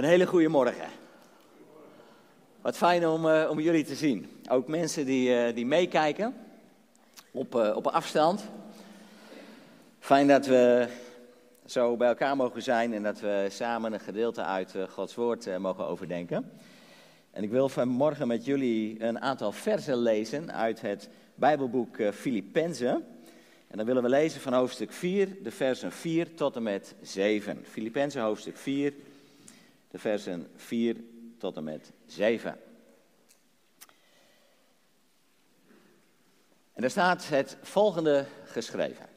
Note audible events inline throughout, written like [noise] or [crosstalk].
Een hele goede morgen. Wat fijn om, uh, om jullie te zien. Ook mensen die, uh, die meekijken op, uh, op afstand. Fijn dat we zo bij elkaar mogen zijn en dat we samen een gedeelte uit Gods Woord mogen overdenken. En ik wil vanmorgen met jullie een aantal versen lezen uit het Bijbelboek Filippenzen. En dan willen we lezen van hoofdstuk 4, de versen 4 tot en met 7. Filippenzen hoofdstuk 4, de versen 4 tot en met 7. En daar staat het volgende geschreven.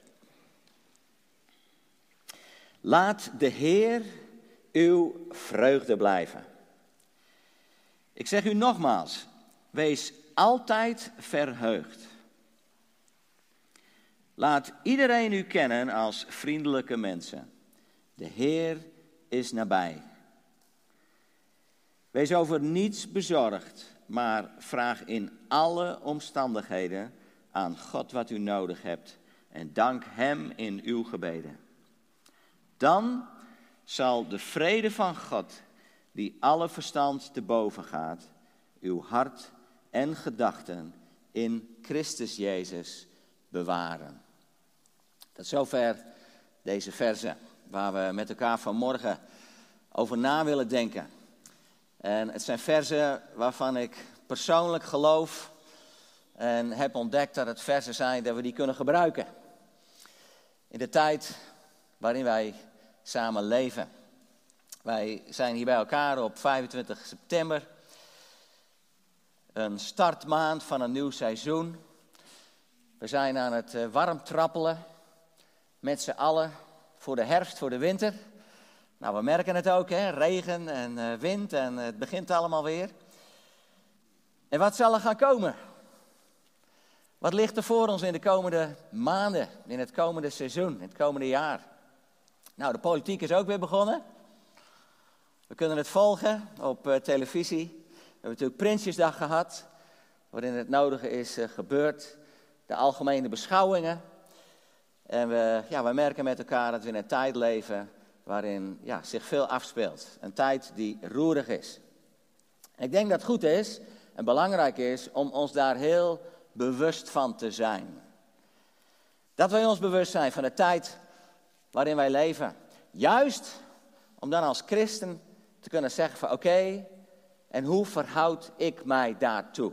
Laat de Heer uw vreugde blijven. Ik zeg u nogmaals, wees altijd verheugd. Laat iedereen u kennen als vriendelijke mensen. De Heer is nabij. Wees over niets bezorgd, maar vraag in alle omstandigheden aan God wat u nodig hebt en dank Hem in uw gebeden. Dan zal de vrede van God, die alle verstand te boven gaat, uw hart en gedachten in Christus Jezus bewaren. Tot zover deze verse waar we met elkaar vanmorgen over na willen denken. En het zijn versen waarvan ik persoonlijk geloof en heb ontdekt dat het versen zijn dat we die kunnen gebruiken. In de tijd waarin wij samen leven. Wij zijn hier bij elkaar op 25 september. Een startmaand van een nieuw seizoen. We zijn aan het eh, warm trappelen met z'n allen voor de herfst, voor de winter. Nou, we merken het ook, hè? regen en uh, wind en het begint allemaal weer. En wat zal er gaan komen? Wat ligt er voor ons in de komende maanden, in het komende seizoen, in het komende jaar? Nou, de politiek is ook weer begonnen. We kunnen het volgen op uh, televisie. We hebben natuurlijk Prinsjesdag gehad, waarin het nodige is gebeurd. De algemene beschouwingen. En we, ja, we merken met elkaar dat we in een tijd leven waarin ja, zich veel afspeelt. Een tijd die roerig is. Ik denk dat het goed is en belangrijk is om ons daar heel bewust van te zijn. Dat wij ons bewust zijn van de tijd waarin wij leven. Juist om dan als christen te kunnen zeggen van oké, en hoe verhoud ik mij daartoe?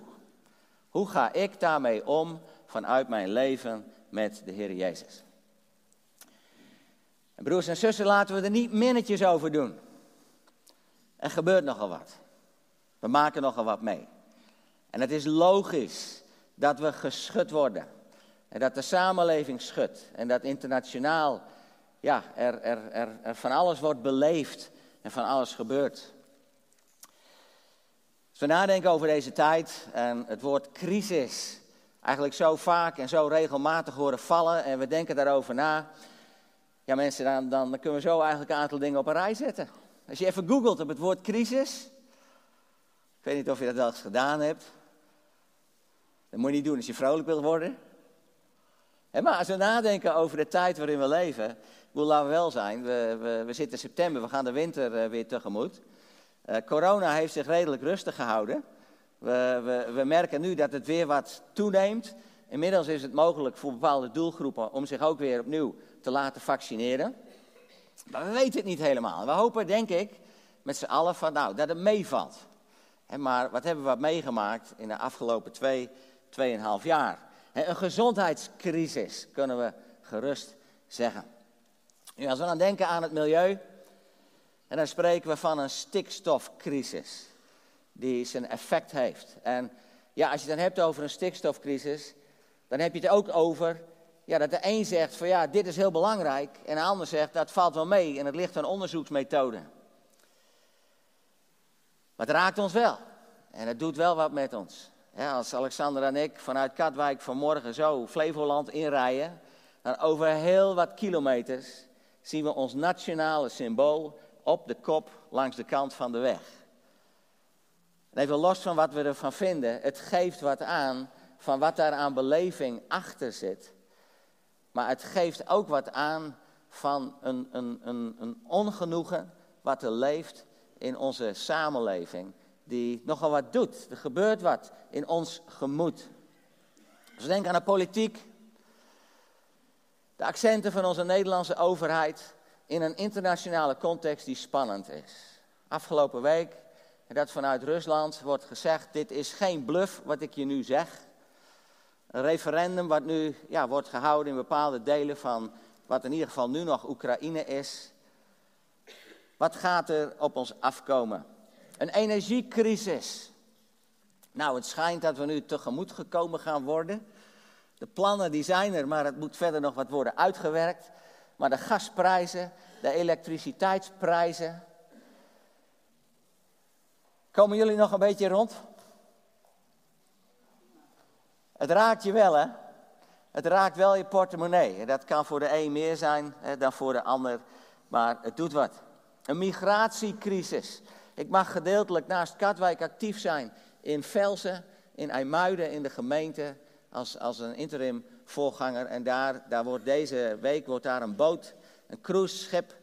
Hoe ga ik daarmee om vanuit mijn leven met de Heer Jezus? Broers en zussen, laten we er niet minnetjes over doen. Er gebeurt nogal wat. We maken nogal wat mee. En het is logisch dat we geschud worden. En dat de samenleving schudt. En dat internationaal ja, er, er, er, er van alles wordt beleefd en van alles gebeurt. Als we nadenken over deze tijd en het woord crisis eigenlijk zo vaak en zo regelmatig horen vallen en we denken daarover na, ja mensen, dan, dan kunnen we zo eigenlijk een aantal dingen op een rij zetten. Als je even googelt op het woord crisis, ik weet niet of je dat wel eens gedaan hebt, dat moet je niet doen als je vrolijk wil worden. maar als we nadenken over de tijd waarin we leven, wil laten we wel zijn, we, we, we zitten in september, we gaan de winter uh, weer tegemoet. Uh, corona heeft zich redelijk rustig gehouden. We, we, we, merken nu dat het weer wat toeneemt. Inmiddels is het mogelijk voor bepaalde doelgroepen om zich ook weer opnieuw te laten vaccineren. Maar we weten het niet helemaal. We hopen, denk ik, met z'n allen van, nou, dat het meevalt. maar wat hebben we meegemaakt in de afgelopen twee, tweeënhalf jaar? een gezondheidscrisis, kunnen we gerust zeggen. Nu, als we dan denken aan het milieu, en dan spreken we van een stikstofcrisis die zijn effect heeft. En ja, als je het dan hebt over een stikstofcrisis, dan heb je het ook over ja, dat de een zegt van ja, dit is heel belangrijk, en de ander zegt dat valt wel mee en het ligt aan onderzoeksmethoden. Maar het raakt ons wel. En het doet wel wat met ons. als Alexander en ik vanuit Katwijk vanmorgen zo Flevoland inrijden, dan over heel wat kilometers zien we ons nationale symbool op de kop langs de kant van de weg. En even los van wat we ervan vinden, het geeft wat aan van wat daar aan beleving achter zit. Maar het geeft ook wat aan van een, een, een, een ongenoegen wat er leeft in onze samenleving die nogal wat doet. Er gebeurt wat in ons gemoed. Als we denken aan de politiek, de accenten van onze Nederlandse overheid in een internationale context die spannend is. Afgelopen week, dat vanuit Rusland wordt gezegd, dit is geen bluff wat ik je nu zeg. Een referendum wat nu ja, wordt gehouden in bepaalde delen van wat in ieder geval nu nog Oekraïne is. Wat gaat er op ons afkomen? Een energiecrisis. Nou, het schijnt dat we nu tegemoet gekomen gaan worden. De plannen die zijn er, maar het moet verder nog wat worden uitgewerkt. Maar de gasprijzen, de elektriciteitsprijzen. Komen jullie nog een beetje rond? Het raakt je wel, hè? Het raakt wel je portemonnee. Dat kan voor de een meer zijn dan voor de ander, maar het doet wat. Een migratiecrisis. Ik mag gedeeltelijk naast Katwijk actief zijn in Velsen, in IJmuiden, in de gemeente, als, als een interim voorganger. En daar, daar wordt deze week wordt daar een boot, een cruiseschip,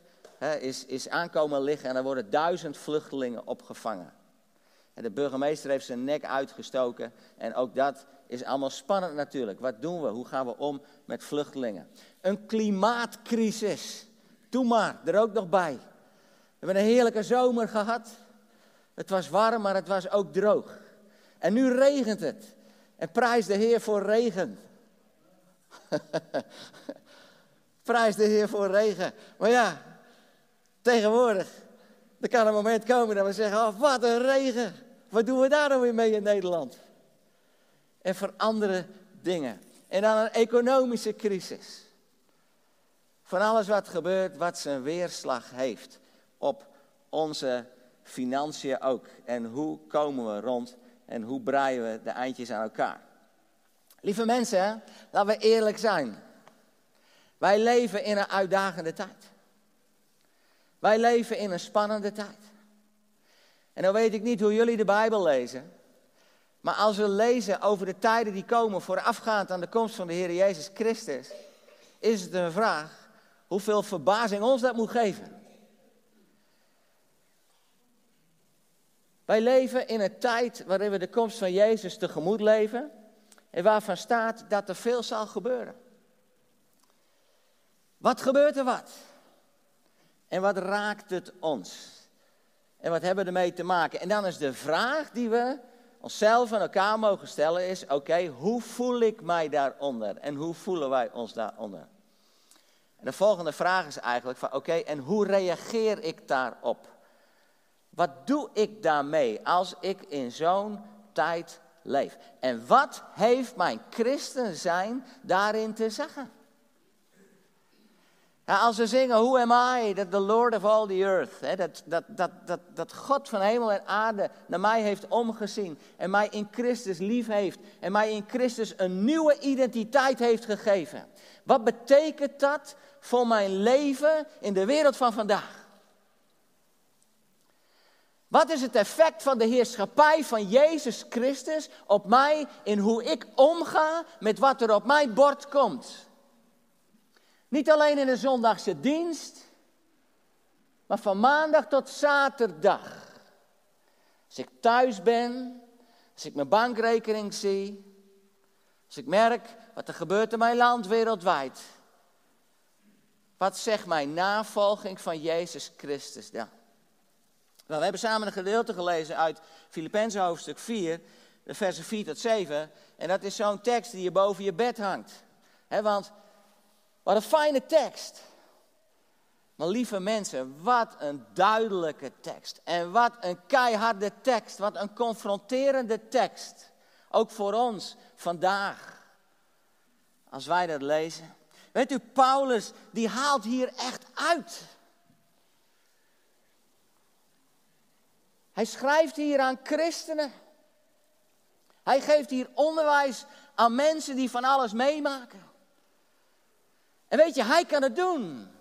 is, is aankomen liggen en er worden duizend vluchtelingen opgevangen. En de burgemeester heeft zijn nek uitgestoken en ook dat is allemaal spannend natuurlijk. Wat doen we? Hoe gaan we om met vluchtelingen? Een klimaatcrisis. Doe maar, er ook nog bij. We hebben een heerlijke zomer gehad. Het was warm, maar het was ook droog. En nu regent het. En prijs de Heer voor regen. [laughs] prijs de Heer voor regen. Maar ja, tegenwoordig, er kan een moment komen dat we zeggen, oh, wat een regen. Wat doen we daar dan weer mee in Nederland? En voor andere dingen. En dan een economische crisis. Van alles wat gebeurt, wat zijn weerslag heeft op onze financiën ook. En hoe komen we rond en hoe breien we de eindjes aan elkaar. Lieve mensen, laten we eerlijk zijn. Wij leven in een uitdagende tijd. Wij leven in een spannende tijd. En dan weet ik niet hoe jullie de Bijbel lezen. Maar als we lezen over de tijden die komen voorafgaand aan de komst van de Heer Jezus Christus, is het een vraag hoeveel verbazing ons dat moet geven. Wij leven in een tijd waarin we de komst van Jezus tegemoet leven en waarvan staat dat er veel zal gebeuren. Wat gebeurt er wat? En wat raakt het ons? En wat hebben we ermee te maken? En dan is de vraag die we onszelf en elkaar mogen stellen is, oké, hoe voel ik mij daaronder? En hoe voelen wij ons daaronder? En de volgende vraag is eigenlijk van, oké, en hoe reageer ik daarop? Wat doe ik daarmee als ik in zo'n tijd leef? En wat heeft mijn christen zijn daarin te zeggen? Als we zingen, Who am I, that the Lord of all the earth. Dat, dat, dat, dat, dat God van hemel en aarde naar mij heeft omgezien. En mij in Christus lief heeft. En mij in Christus een nieuwe identiteit heeft gegeven. Wat betekent dat voor mijn leven in de wereld van vandaag? Wat is het effect van de heerschappij van Jezus Christus op mij in hoe ik omga met wat er op mijn bord komt? Niet alleen in de zondagse dienst, maar van maandag tot zaterdag. Als ik thuis ben, als ik mijn bankrekening zie, als ik merk wat er gebeurt in mijn land wereldwijd. Wat zegt mijn navolging van Jezus Christus dan? We hebben samen een gedeelte gelezen uit Filippenzen hoofdstuk 4, de versen 4 tot 7. En dat is zo'n tekst die je boven je bed hangt. want wat een fijne tekst. Maar lieve mensen, wat een duidelijke tekst. En wat een keiharde tekst. Wat een confronterende tekst. Ook voor ons vandaag. Als wij dat lezen. Weet u, Paulus, die haalt hier echt uit. Hij schrijft hier aan christenen. Hij geeft hier onderwijs aan mensen die van alles meemaken. En weet je, hij kan het doen.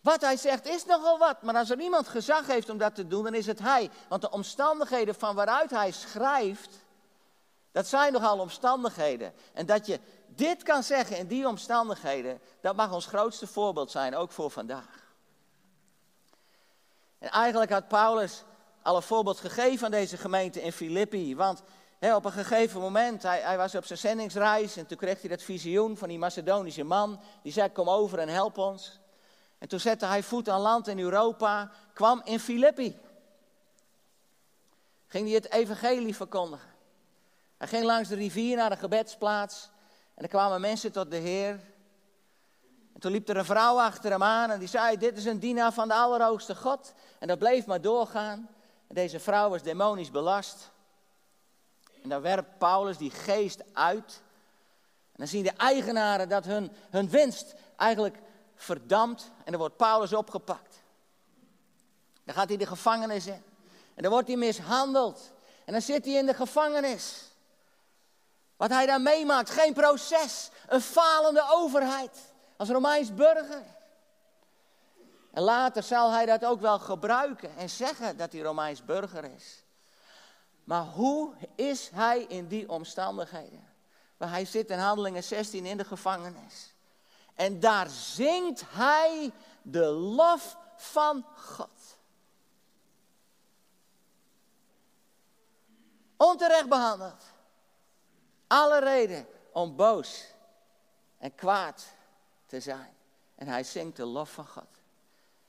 Wat hij zegt is nogal wat, maar als er iemand gezag heeft om dat te doen, dan is het hij. Want de omstandigheden van waaruit hij schrijft, dat zijn nogal omstandigheden. En dat je dit kan zeggen in die omstandigheden, dat mag ons grootste voorbeeld zijn, ook voor vandaag. En eigenlijk had Paulus al een voorbeeld gegeven aan deze gemeente in Filippi. Want op een gegeven moment, hij, hij, was op zijn zendingsreis en toen kreeg hij dat visioen van die Macedonische man. Die zei, kom over en help ons. En toen zette hij voet aan land in Europa, kwam in Filippi. Ging hij het evangelie verkondigen. Hij ging langs de rivier naar de gebedsplaats en er kwamen mensen tot de Heer. En toen liep er een vrouw achter hem aan en die zei, dit is een dienaar van de Allerhoogste God. En dat bleef maar doorgaan. Deze vrouw was demonisch belast. En dan werpt Paulus die geest uit. En dan zien de eigenaren dat hun, hun winst eigenlijk verdampt. En dan wordt Paulus opgepakt. Dan gaat hij de gevangenis in. En dan wordt hij mishandeld. En dan zit hij in de gevangenis. Wat hij daar meemaakt, geen proces. Een falende overheid. Als Romeins burger. En later zal hij dat ook wel gebruiken en zeggen dat hij Romeins burger is. Maar hoe is hij in die omstandigheden? Waar hij zit in Handelingen 16 in de gevangenis. En daar zingt hij de lof van God. Onterecht behandeld. Alle reden om boos en kwaad te zijn. En hij zingt de lof van God.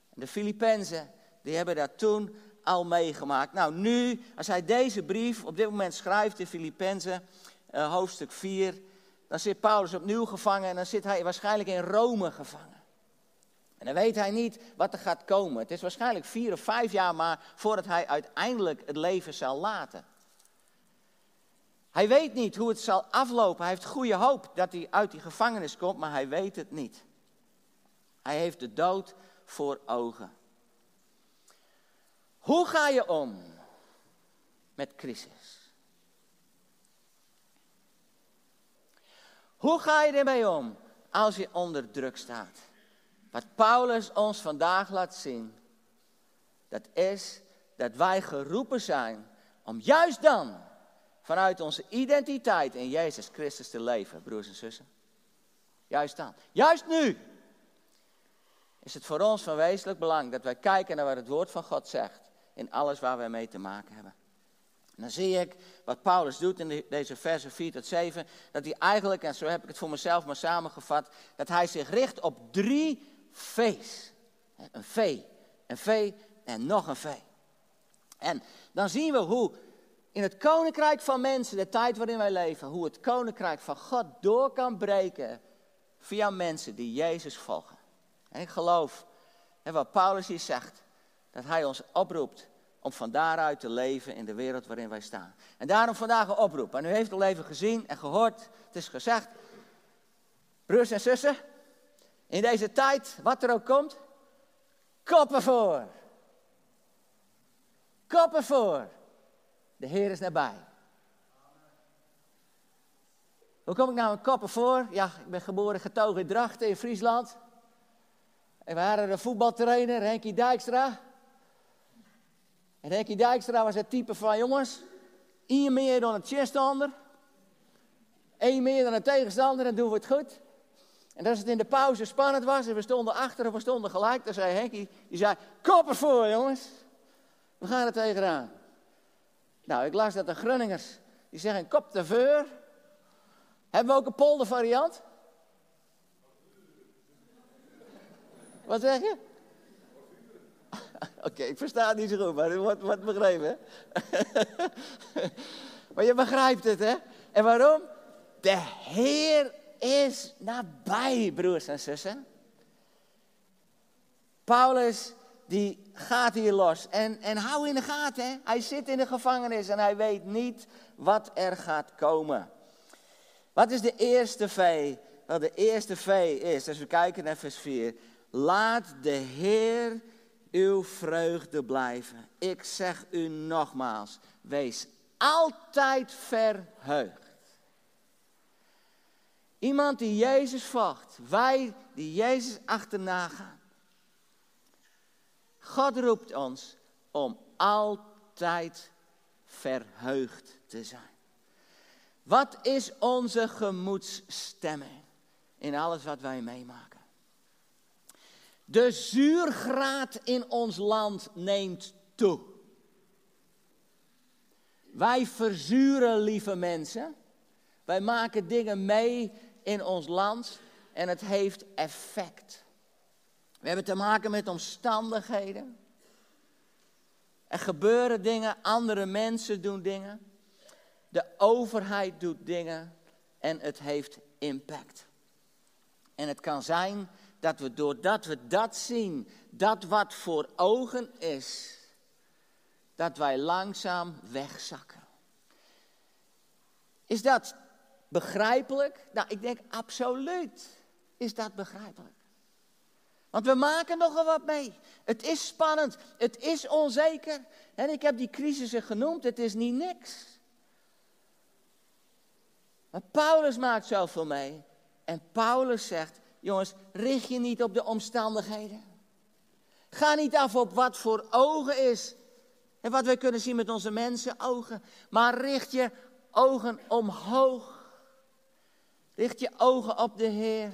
En de Filippenzen, die hebben dat toen al meegemaakt. Nou, nu, als hij deze brief op dit moment schrijft in Filippenzen, uh, hoofdstuk 4, dan zit Paulus opnieuw gevangen en dan zit hij waarschijnlijk in Rome gevangen. En dan weet hij niet wat er gaat komen. Het is waarschijnlijk vier of vijf jaar maar voordat hij uiteindelijk het leven zal laten. Hij weet niet hoe het zal aflopen. Hij heeft goede hoop dat hij uit die gevangenis komt, maar hij weet het niet. Hij heeft de dood voor ogen. Hoe ga je om met crisis? Hoe ga je ermee om als je onder druk staat? Wat Paulus ons vandaag laat zien, dat is dat wij geroepen zijn om juist dan vanuit onze identiteit in Jezus Christus te leven, broers en zussen. Juist dan. Juist nu is het voor ons van wezenlijk belang dat wij kijken naar wat het woord van God zegt in alles waar wij mee te maken hebben. En dan zie ik wat Paulus doet in deze versen 4 tot 7, dat hij eigenlijk, en zo heb ik het voor mezelf maar samengevat, dat hij zich richt op drie V's. Een V, een V en nog een V. En dan zien we hoe in het koninkrijk van mensen, de tijd waarin wij leven, hoe het koninkrijk van God door kan breken via mensen die Jezus volgen. En ik geloof, en wat Paulus hier zegt, dat hij ons oproept om van daaruit te leven in de wereld waarin wij staan. En daarom vandaag een oproep. En u heeft al even gezien en gehoord, het is gezegd, broers en zussen, in deze tijd, wat er ook komt, koppen voor. Koppen voor. De Heer is nabij. Hoe kom ik nou een koppen voor? Ja, ik ben geboren getogen in Drachten in Friesland. En we hadden een voetbaltrainer, Henkie Dijkstra. En Henkie Dijkstra was het type van, jongens, één meer dan een tegenstander. één meer dan een tegenstander, dan doen we het goed. En als het in de pauze spannend was en we stonden achter of we stonden gelijk, dan zei Henkie, die zei, koppen voor jongens. We gaan er tegenaan. Nou, ik las dat de Grunningers, die zeggen kop de veur. Hebben we ook een poldervariant? Wat zeg je? [laughs] Oké, ik versta het niet zo goed, maar het wordt, begrepen. maar je begrijpt het, hè? En waarom? De Heer is nabij, broers en zussen. Paulus, die gaat hier los. En, en hou in de gaten, hè? hij zit in de gevangenis en hij weet niet wat er gaat komen. Wat is de eerste V? Wel, de eerste V is, als we kijken naar vers 4, laat de Heer uw vreugde blijven. Ik zeg u nogmaals, wees altijd verheugd. Iemand die Jezus volgt, wij die Jezus achterna gaan. God roept ons om altijd verheugd te zijn. Wat is onze gemoedsstemming in alles wat wij meemaken? De zuurgraad in ons land neemt toe. Wij verzuren, lieve mensen. Wij maken dingen mee in ons land en het heeft effect. We hebben te maken met omstandigheden. Er gebeuren dingen, andere mensen doen dingen. De overheid doet dingen en het heeft impact. En het kan zijn dat we doordat we dat zien, dat wat voor ogen is, dat wij langzaam wegzakken. Is dat begrijpelijk? Nou, ik denk absoluut is dat begrijpelijk. Want we maken nogal wat mee. Het is spannend, het is onzeker. En ik heb die crisissen genoemd, het is niet niks. Maar Paulus maakt zoveel mee. En Paulus zegt, jongens, richt je niet op de omstandigheden. Ga niet af op wat voor ogen is. En wat wij kunnen zien met onze mensen ogen. Maar richt je ogen omhoog. Richt je ogen op de Heer.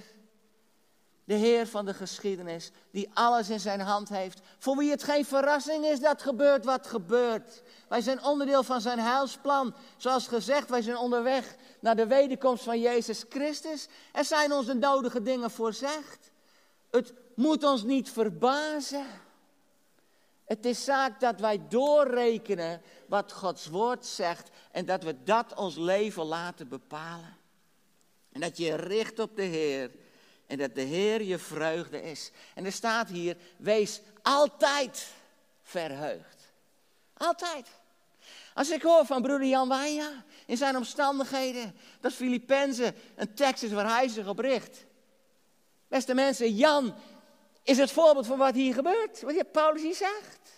De Heer van de geschiedenis, die alles in zijn hand heeft. Voor wie het geen verrassing is dat gebeurt wat gebeurt. Wij zijn onderdeel van zijn heilsplan. Zoals gezegd, wij zijn onderweg naar de wederkomst van Jezus Christus. Er zijn ons nodige dingen voorzegd. Het moet ons niet verbazen. Het is zaak dat wij doorrekenen wat Gods woord zegt en dat we dat ons leven laten bepalen. En dat je richt op de Heer en dat de Heer je vreugde is. En er staat hier, wees altijd verheugd. Altijd. Als ik hoor van broeder Jan Wijja in zijn omstandigheden, dat Filippenzen een tekst is waar hij zich op richt. Beste mensen, Jan is het voorbeeld van wat hier gebeurt, wat Paulus hier zegt.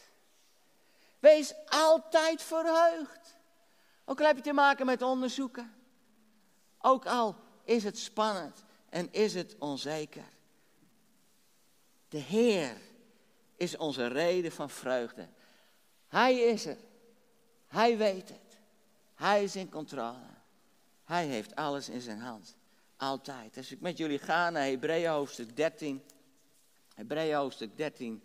Wees altijd verheugd. Ook al heb je te maken met onderzoeken. Ook al is het spannend en is het onzeker. De Heer is onze reden van vreugde. Hij is er. Hij weet het. Hij is in controle. Hij heeft alles in zijn hand. Altijd. Als ik met jullie ga naar Hebreeën hoofdstuk 13. Hebreeën hoofdstuk 13.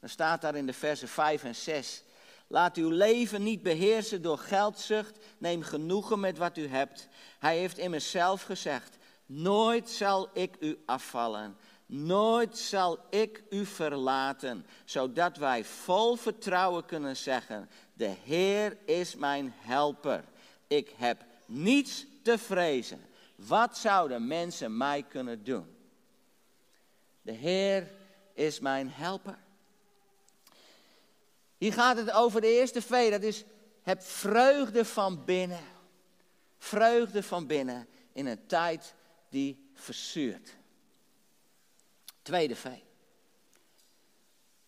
Dan staat daar in de versen 5 en 6. Laat uw leven niet beheersen door geldzucht. Neem genoegen met wat u hebt. Hij heeft immers zelf gezegd: Nooit zal ik u afvallen. Nooit zal ik u verlaten. Zodat wij vol vertrouwen kunnen zeggen: De Heer is mijn helper. Ik heb niets te vrezen. Wat zouden mensen mij kunnen doen? De Heer is mijn helper. Hier gaat het over de eerste V, dat is heb vreugde van binnen. Vreugde van binnen in een tijd die verzuurt. Tweede V.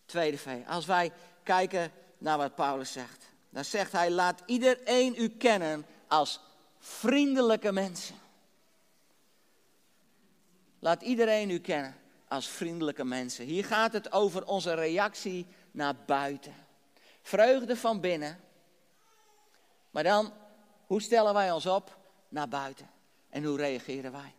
Tweede V. Als wij kijken naar wat Paulus zegt, dan zegt hij: laat iedereen u kennen als vriendelijke mensen. Laat iedereen u kennen als vriendelijke mensen. Hier gaat het over onze reactie naar buiten. Vreugde van binnen. Maar dan, hoe stellen wij ons op naar buiten? En hoe reageren wij?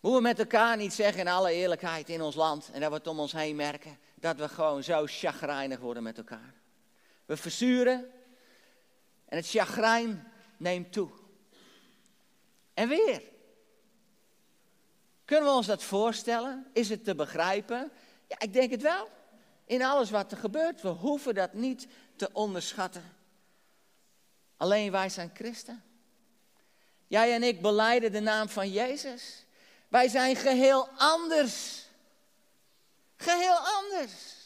Moeten we met elkaar niet zeggen in alle eerlijkheid in ons land en dat we het om ons heen merken, dat we gewoon zo chagrijnig worden met elkaar. We verzuren en het chagrijn neemt toe. En weer. Kunnen we ons dat voorstellen? Is het te begrijpen? Ja, ik denk het wel. In alles wat er gebeurt. We hoeven dat niet te onderschatten. Alleen wij zijn christen. Jij en ik beleiden de naam van Jezus. Wij zijn geheel anders. Geheel anders.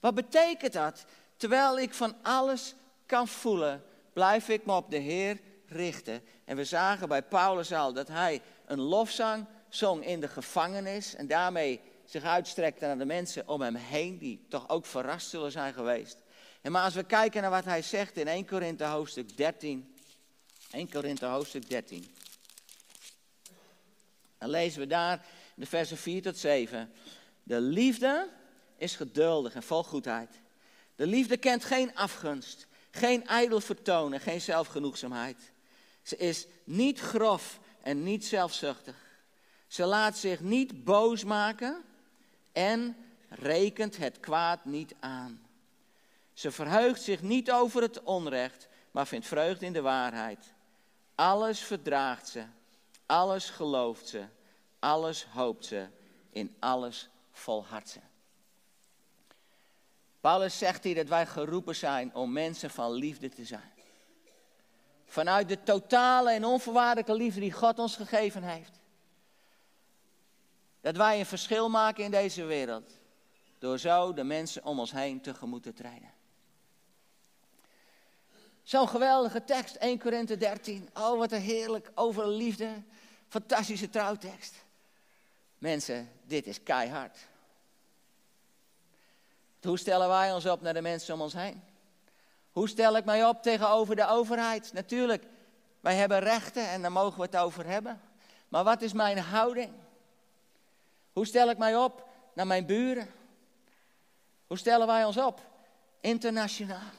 Wat betekent dat? Terwijl ik van alles kan voelen, blijf ik me op de Heer richten. En we zagen bij Paulus al dat hij een lofzang zong in de gevangenis en daarmee zich uitstrekte naar de mensen om hem heen, die toch ook verrast zullen zijn geweest. En maar als we kijken naar wat hij zegt in 1 Korinthe hoofdstuk 13, 1 Korinthe hoofdstuk 13. Dan lezen we daar de versen 4 tot 7. De liefde is geduldig en vol goedheid. De liefde kent geen afgunst, geen ijdel vertonen, geen zelfgenoegzaamheid. Ze is niet grof en niet zelfzuchtig. Ze laat zich niet boos maken en rekent het kwaad niet aan. Ze verheugt zich niet over het onrecht, maar vindt vreugde in de waarheid. Alles verdraagt ze, alles gelooft ze, alles hoopt ze, in alles volhardt ze. Paulus zegt hier dat wij geroepen zijn om mensen van liefde te zijn. Vanuit de totale en onvoorwaardelijke liefde die God ons gegeven heeft. Dat wij een verschil maken in deze wereld. Door zo de mensen om ons heen tegemoet te treden. Zo'n geweldige tekst, 1 Korinthe 13. Oh, wat een heerlijk over liefde. Fantastische trouwtekst. Mensen, dit is keihard. Hoe stellen wij ons op naar de mensen om ons heen? Hoe stel ik mij op tegenover de overheid? Natuurlijk, wij hebben rechten en daar mogen we het over hebben. Maar wat is mijn houding? Hoe stel ik mij op naar mijn buren? Hoe stellen wij ons op? Internationaal.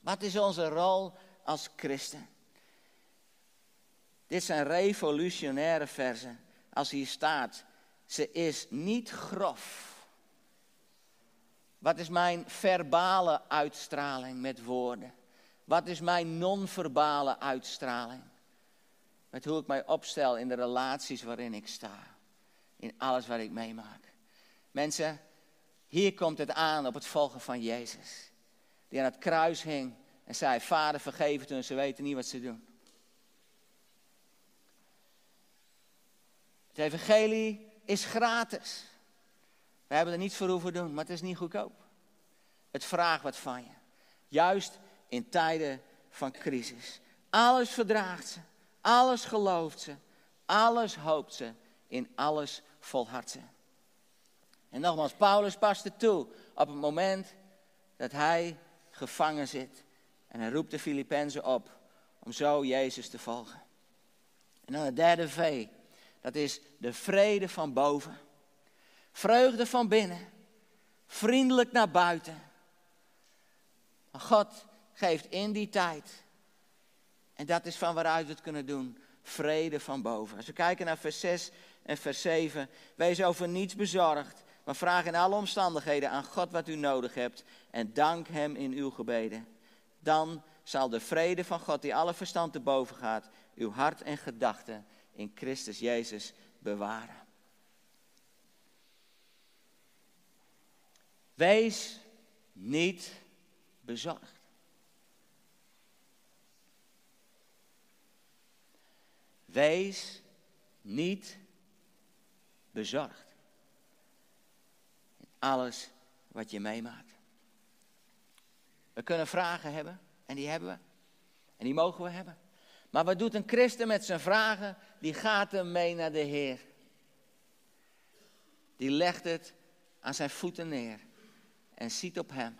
Wat is onze rol als christen? Dit zijn revolutionaire versen. Als hier staat, ze is niet grof. Wat is mijn verbale uitstraling met woorden? Wat is mijn non-verbale uitstraling? Met hoe ik mij opstel in de relaties waarin ik sta. In alles wat ik meemaak. Mensen, hier komt het aan op het volgen van Jezus. Die aan het kruis hing en zei, vader vergeef het hun, ze weten niet wat ze doen. Het evangelie is gratis. We hebben er niets voor hoeven doen, maar het is niet goedkoop. Het vraagt wat van je. Juist in tijden van crisis. Alles verdraagt ze. Alles gelooft ze. Alles hoopt ze. In alles volhardt ze. En nogmaals, Paulus past het toe op het moment dat hij gevangen zit. En hij roept de Filippenzen op om zo Jezus te volgen. En dan het derde V, dat is de vrede van boven. Vreugde van binnen. Vriendelijk naar buiten. God geeft in die tijd, en dat is van waaruit we het kunnen doen, vrede van boven. Als we kijken naar vers 6 en vers 7, wees over niets bezorgd, maar vraag in alle omstandigheden aan God wat u nodig hebt en dank Hem in uw gebeden. Dan zal de vrede van God, die alle verstand te boven gaat, uw hart en gedachten in Christus Jezus bewaren. Wees niet bezorgd. Wees niet bezorgd. In alles wat je meemaakt. We kunnen vragen hebben en die hebben we. En die mogen we hebben. Maar wat doet een christen met zijn vragen? Die gaat hem mee naar de Heer. Die legt het aan zijn voeten neer en ziet op Hem.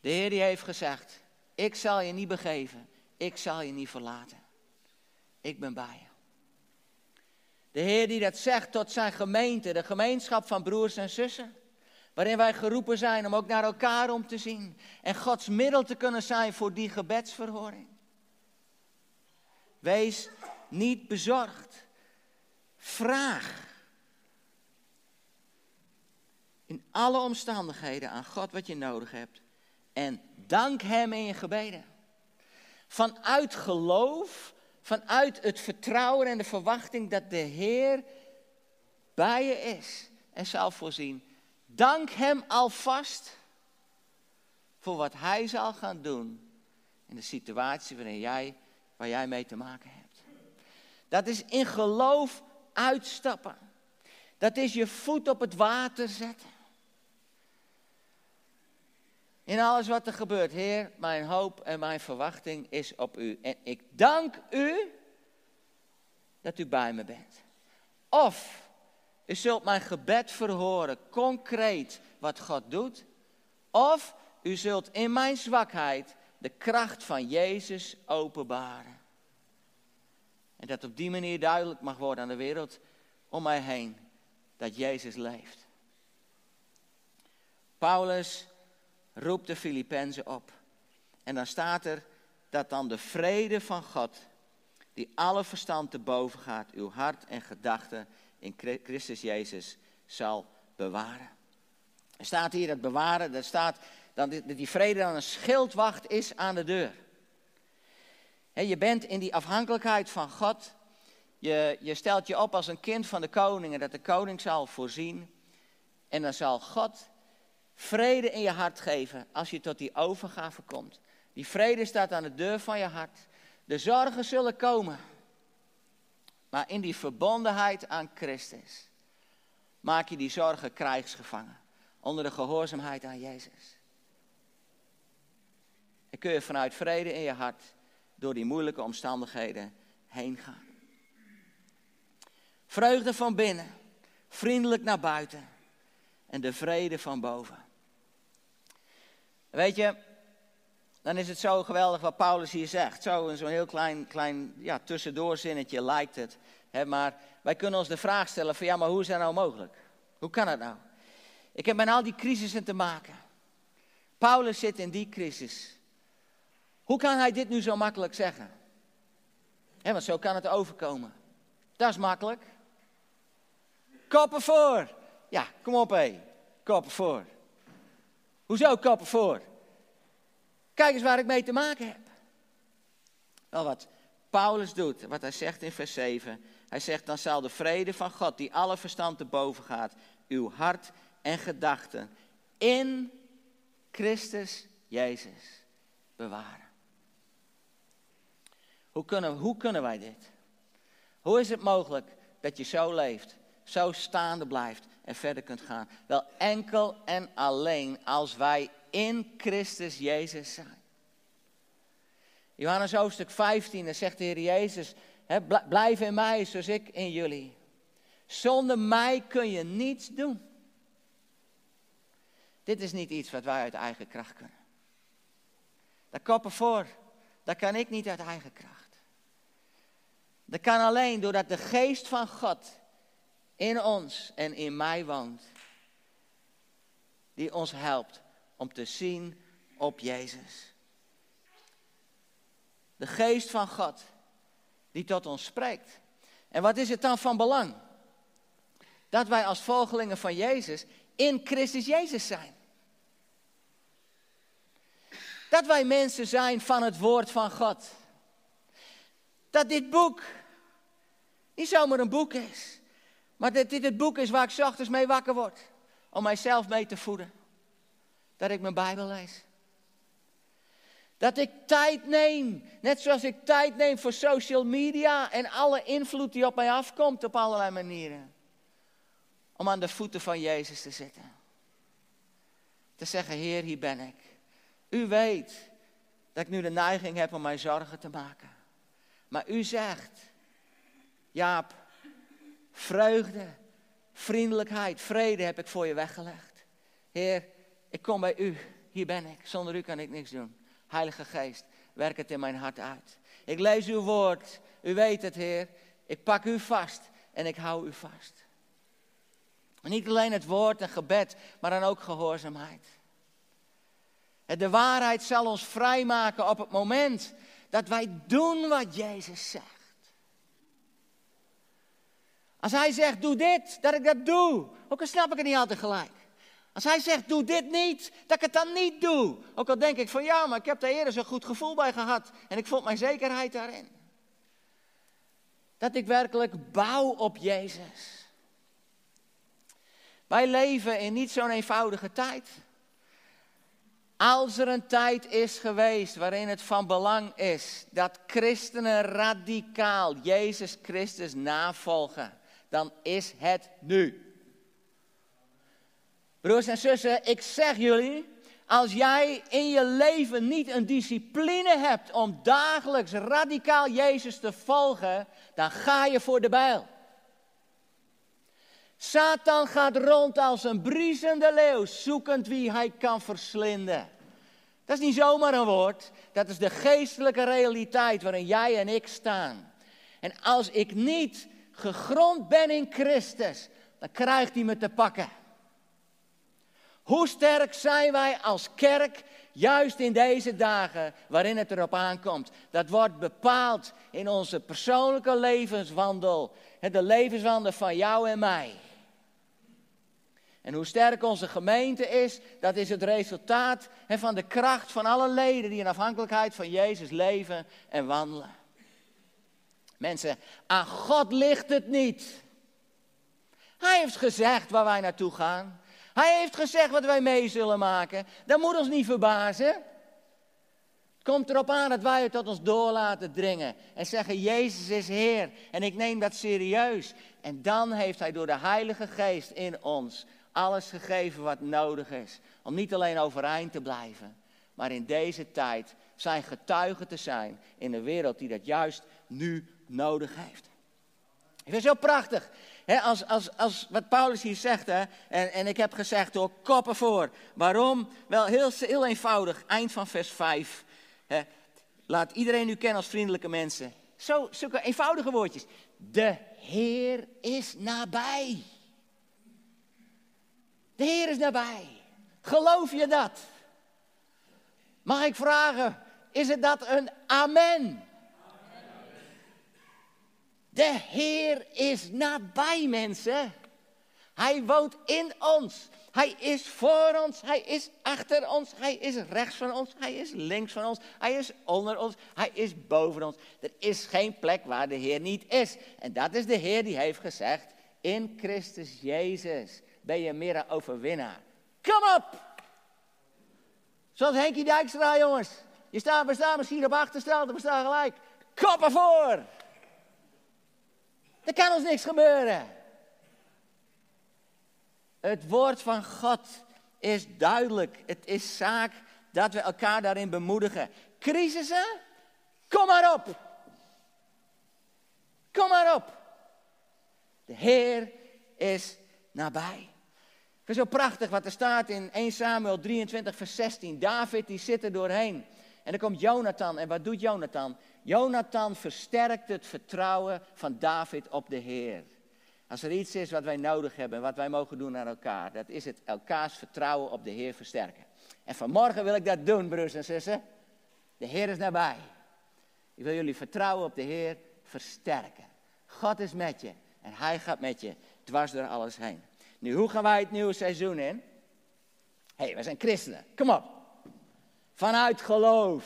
De Heer die heeft gezegd, ik zal je niet begeven, ik zal je niet verlaten. Ik ben bij je. De Heer die dat zegt tot zijn gemeente, de gemeenschap van broers en zussen. Waarin wij geroepen zijn om ook naar elkaar om te zien. En Gods middel te kunnen zijn voor die gebedsverhoring. Wees niet bezorgd. Vraag. In alle omstandigheden aan God wat je nodig hebt. En dank Hem in je gebeden. Vanuit geloof, vanuit het vertrouwen en de verwachting dat de Heer bij je is en zal voorzien. Dank Hem alvast voor wat Hij zal gaan doen in de situatie waarin jij, waar jij mee te maken hebt. Dat is in geloof uitstappen. Dat is je voet op het water zetten. In alles wat er gebeurt, Heer, mijn hoop en mijn verwachting is op U. En ik dank U dat U bij me bent. Of U zult mijn gebed verhoren, concreet wat God doet. Of U zult in mijn zwakheid de kracht van Jezus openbaren. En dat op die manier duidelijk mag worden aan de wereld om mij heen dat Jezus leeft. Paulus roept de Filippenzen op. En dan staat er dat dan de vrede van God, die alle verstand te boven gaat, uw hart en gedachten in Christus Jezus zal bewaren. Er staat hier dat bewaren, er staat dat die vrede dan een schildwacht is aan de deur. je bent in die afhankelijkheid van God. Je, je stelt je op als een kind van de koning en dat de koning zal voorzien. En dan zal God vrede in je hart geven als je tot die overgave komt. Die vrede staat aan de deur van je hart. De zorgen zullen komen. Maar in die verbondenheid aan Christus maak je die zorgen krijgsgevangen. Onder de gehoorzaamheid aan Jezus. En kun je vanuit vrede in je hart door die moeilijke omstandigheden heen gaan. Vreugde van binnen, vriendelijk naar buiten en de vrede van boven. Weet je, dan is het zo geweldig wat Paulus hier zegt. Zo zo'n heel klein, klein ja, tussendoorzinnetje lijkt het. Hè, maar wij kunnen ons de vraag stellen van ja, maar hoe is dat nou mogelijk? Hoe kan dat nou? Ik heb met al die crisissen te maken. Paulus zit in die crisis. Hoe kan hij dit nu zo makkelijk zeggen? He, want zo kan het overkomen. Dat is makkelijk. Koppen voor. Ja, kom op hé. Koppen voor. Hoezo koppen voor? Kijk eens waar ik mee te maken heb. Wel wat Paulus doet, wat hij zegt in vers 7. Hij zegt, dan zal de vrede van God, die alle verstand te boven gaat, uw hart en gedachten in Christus Jezus bewaren. Hoe kunnen, hoe kunnen wij dit? Hoe is het mogelijk dat je zo leeft, zo staande blijft en verder kunt gaan? Wel enkel en alleen als wij in Christus Jezus zijn. Johannes hoofdstuk 15, dan zegt de Heer Jezus, blijf in mij zoals ik in jullie. Zonder mij kun je niets doen. Dit is niet iets wat wij uit eigen kracht kunnen. Daar koppen voor. Dat kan ik niet uit eigen kracht. Dat kan alleen doordat de geest van God in ons en in mij woont. Die ons helpt om te zien op Jezus. De geest van God die tot ons spreekt. En wat is het dan van belang? Dat wij als volgelingen van Jezus in Christus Jezus zijn. Dat wij mensen zijn van het woord van God. Dat dit boek niet zomaar een boek is, maar dat dit het boek is waar ik ochtends mee wakker word. Om mijzelf mee te voeden. Dat ik mijn Bijbel lees. Dat ik tijd neem, net zoals ik tijd neem voor social media en alle invloed die op mij afkomt op allerlei manieren. Om aan de voeten van Jezus te zitten. Te zeggen, Heer, hier ben ik. U weet dat ik nu de neiging heb om mij zorgen te maken. Maar u zegt, Jaap, vreugde, vriendelijkheid, vrede heb ik voor je weggelegd. Heer, ik kom bij u. Hier ben ik. Zonder u kan ik niks doen. Heilige Geest, werk het in mijn hart uit. Ik lees uw woord. U weet het, Heer. Ik pak u vast en ik hou u vast. niet alleen het woord en gebed, maar dan ook gehoorzaamheid. De waarheid zal ons vrijmaken op het moment dat wij doen wat Jezus zegt. Als hij zegt, doe dit, dat ik dat doe. Ook al snap ik het niet altijd gelijk. Als hij zegt, doe dit niet, dat ik het dan niet doe. Ook al denk ik van ja, maar ik heb daar eerder zo'n goed gevoel bij gehad. En ik vond mijn zekerheid daarin. Dat ik werkelijk bouw op Jezus. Wij leven in niet zo'n eenvoudige tijd. Als er een tijd is geweest waarin het van belang is dat christenen radicaal Jezus Christus navolgen, dan is het nu. Broers en zussen, ik zeg jullie, als jij in je leven niet een discipline hebt om dagelijks radicaal Jezus te volgen, dan ga je voor de bijl. Satan gaat rond als een briesende leeuw, zoekend wie hij kan verslinden. Dat is niet zomaar een woord, dat is de geestelijke realiteit waarin jij en ik staan. En als ik niet gegrond ben in Christus, dan krijgt hij me te pakken. Hoe sterk zijn wij als kerk juist in deze dagen waarin het erop aankomt? Dat wordt bepaald in onze persoonlijke levenswandel. De levenswandel van jou en mij. En hoe sterk onze gemeente is, dat is het resultaat van de kracht van alle leden die in afhankelijkheid van Jezus leven en wandelen. Mensen, aan God ligt het niet. Hij heeft gezegd waar wij naartoe gaan. Hij heeft gezegd wat wij mee zullen maken. Dat moet ons niet verbazen. Het komt erop aan dat wij het tot ons door laten dringen. En zeggen, Jezus is Heer. En ik neem dat serieus. En dan heeft Hij door de Heilige Geest in ons alles gegeven wat nodig is. Om niet alleen overeind te blijven. Maar in deze tijd zijn getuigen te zijn in een wereld die dat juist nu nodig heeft. Ik vind het zo prachtig als, als, als wat Paulus hier zegt, hè, en, en ik heb gezegd door koppen voor. Waarom? Wel heel, heel eenvoudig, eind van vers 5. laat iedereen u kennen als vriendelijke mensen. Zo, zulke eenvoudige woordjes. De Heer is nabij. De Heer is nabij. Geloof je dat? Mag ik vragen, is het dat een amen? De Heer is nabij, mensen. Hij woont in ons. Hij is voor ons. Hij is achter ons. Hij is rechts van ons. Hij is links van ons. Hij is onder ons. Hij is boven ons. Er is geen plek waar de Heer niet is. En dat is de Heer die heeft gezegd: In Christus Jezus ben je meer overwinnaar. Kom op! Zoals Henkie Dijkstra, jongens. Je staat, we staan misschien op achterstand, we staan gelijk. Koppen voor! Er kan ons niks gebeuren. Het woord van God is duidelijk. Het is zaak dat we elkaar daarin bemoedigen. Crisissen? Kom maar op. Kom maar op. De Heer is nabij. Het is zo prachtig wat er staat in 1 Samuel 23, vers 16. David die zit er doorheen. En dan komt Jonathan. En wat doet Jonathan? Jonathan versterkt het vertrouwen van David op de Heer. Als er iets is wat wij nodig hebben, wat wij mogen doen naar elkaar, dat is het elkaars vertrouwen op de Heer versterken. En vanmorgen wil ik dat doen, broers en zussen. De Heer is nabij. Ik wil jullie vertrouwen op de Heer versterken. God is met je en Hij gaat met je dwars door alles heen. Nu, hoe gaan wij het nieuwe seizoen in? Hé, hey, we zijn christenen. Kom op. Vanuit geloof.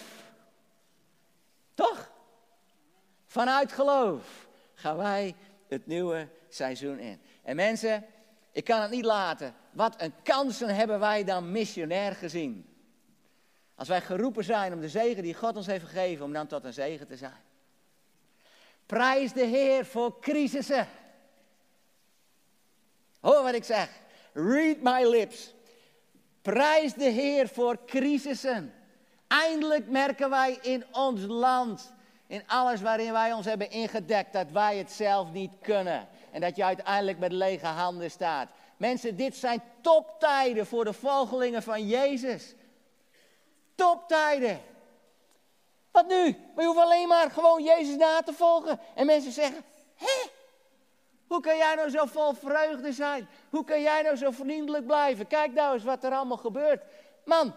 Toch? Vanuit geloof gaan wij het nieuwe seizoen in. En mensen, ik kan het niet laten. Wat een kansen hebben wij dan missionair gezien. Als wij geroepen zijn om de zegen die God ons heeft gegeven, om dan tot een zegen te zijn. Prijs de Heer voor crisissen. Hoor wat ik zeg. Read my lips. Prijs de Heer voor crisissen. Eindelijk merken wij in ons land, in alles waarin wij ons hebben ingedekt, dat wij het zelf niet kunnen. En dat je uiteindelijk met lege handen staat. Mensen, dit zijn toptijden voor de volgelingen van Jezus. Toptijden. Wat nu? We hoeven alleen maar gewoon Jezus na te volgen. En mensen zeggen, hè? Hoe kan jij nou zo vol vreugde zijn? Hoe kan jij nou zo vriendelijk blijven? Kijk nou eens wat er allemaal gebeurt. Man,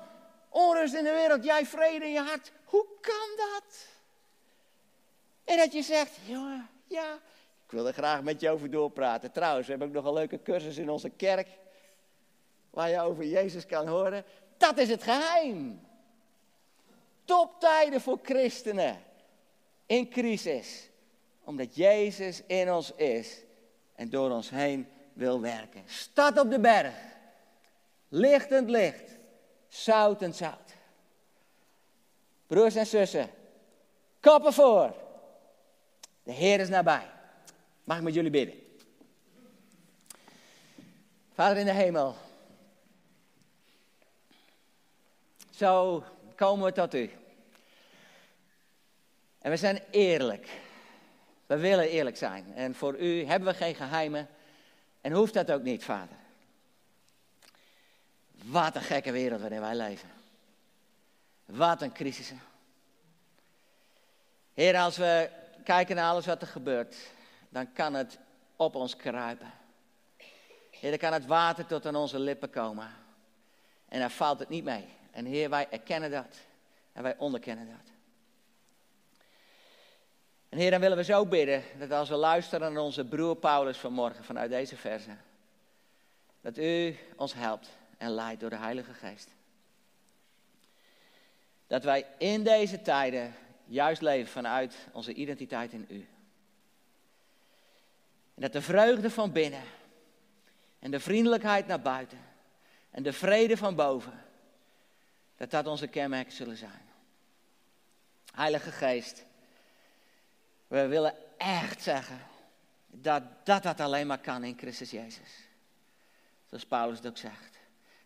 onrust in de wereld, jij vrede in je hart. Hoe kan dat? En dat je zegt, jongen, ja, ik wil er graag met je over doorpraten. Trouwens, we hebben ook nog een leuke cursus in onze kerk, waar je over Jezus kan horen. Dat is het geheim. Toptijden voor christenen in crisis. Omdat Jezus in ons is en door ons heen wil werken. Stad op de berg. Lichtend licht zout en zout. Broers en zussen, koppen voor. De Heer is nabij. Mag ik met jullie bidden? Vader in de hemel. Zo komen we tot u. En we zijn eerlijk. We willen eerlijk zijn. En voor u hebben we geen geheimen. En hoeft dat ook niet, Vader. Wat een gekke wereld waarin wij leven. Wat een crisis. Heer, als we kijken naar alles wat er gebeurt, dan kan het op ons kruipen. Heer, dan kan het water tot aan onze lippen komen. En daar valt het niet mee. En Heer, wij erkennen dat. En wij onderkennen dat. En Heer, dan willen we zo bidden dat als we luisteren naar onze broer Paulus vanmorgen vanuit deze verse, dat u ons helpt en leidt door de Heilige Geest. Dat wij in deze tijden juist leven vanuit onze identiteit in u. En dat de vreugde van binnen en de vriendelijkheid naar buiten en de vrede van boven, dat dat onze kenmerken zullen zijn. Heilige Geest, we willen echt zeggen dat dat, dat alleen maar kan in Christus Jezus. Zoals Paulus het ook zegt.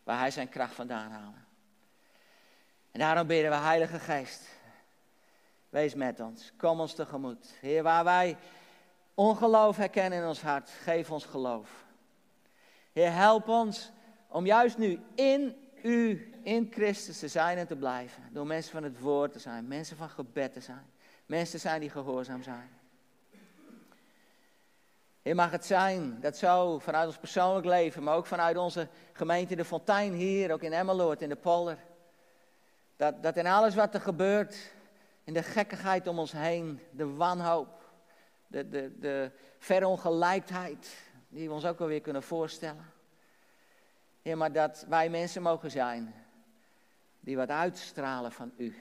Waar hij zijn kracht vandaan haalt. En daarom bidden we, Heilige Geest, wees met ons. Kom ons tegemoet. Heer, waar wij ongeloof herkennen in ons hart, geef ons geloof. Heer, help ons om juist nu in u, in Christus te zijn en te blijven. Door mensen van het woord te zijn, mensen van gebed te zijn. Mensen zijn die gehoorzaam zijn. Heer, mag het zijn dat zo vanuit ons persoonlijk leven, maar ook vanuit onze gemeente De Fontein hier, ook in Emmeloord, in de polder. Dat, dat in alles wat er gebeurt, in de gekkigheid om ons heen, de wanhoop, de, de, de verongelijkheid, die we ons ook alweer kunnen voorstellen. Heer, maar dat wij mensen mogen zijn die wat uitstralen van u.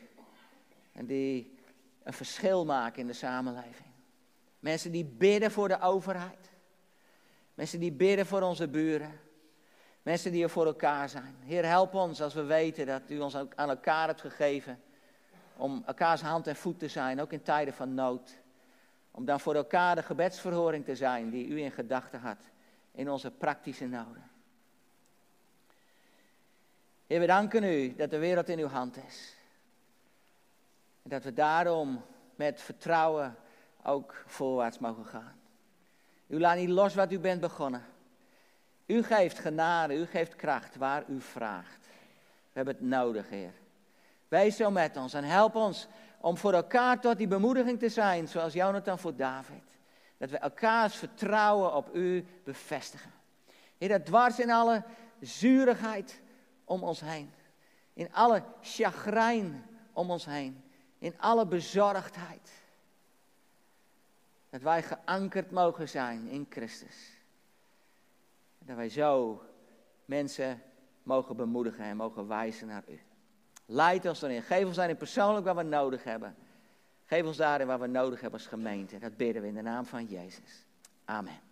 En die een verschil maken in de samenleving. Mensen die bidden voor de overheid. Mensen die bidden voor onze buren. Mensen die er voor elkaar zijn. Heer, help ons als we weten dat u ons ook aan elkaar hebt gegeven. Om elkaars hand en voet te zijn, ook in tijden van nood. Om dan voor elkaar de gebedsverhoring te zijn die u in gedachten had. In onze praktische noden. Heer, we danken u dat de wereld in uw hand is. En dat we daarom met vertrouwen ook voorwaarts mogen gaan. U laat niet los wat u bent begonnen. U geeft genade, u geeft kracht waar u vraagt. We hebben het nodig, Heer. Wees zo met ons en help ons om voor elkaar tot die bemoediging te zijn, zoals Jonathan voor David. Dat we elkaars vertrouwen op u bevestigen. Heer, dat dwars in alle zurigheid om ons heen. In alle chagrijn om ons heen. In alle bezorgdheid. Dat wij geankerd mogen zijn in Christus. Dat wij zo mensen mogen bemoedigen en mogen wijzen naar u. Leid ons erin. Geef ons daarin persoonlijk wat we nodig hebben. Geef ons daarin wat we nodig hebben als gemeente. Dat bidden we in de naam van Jezus. Amen.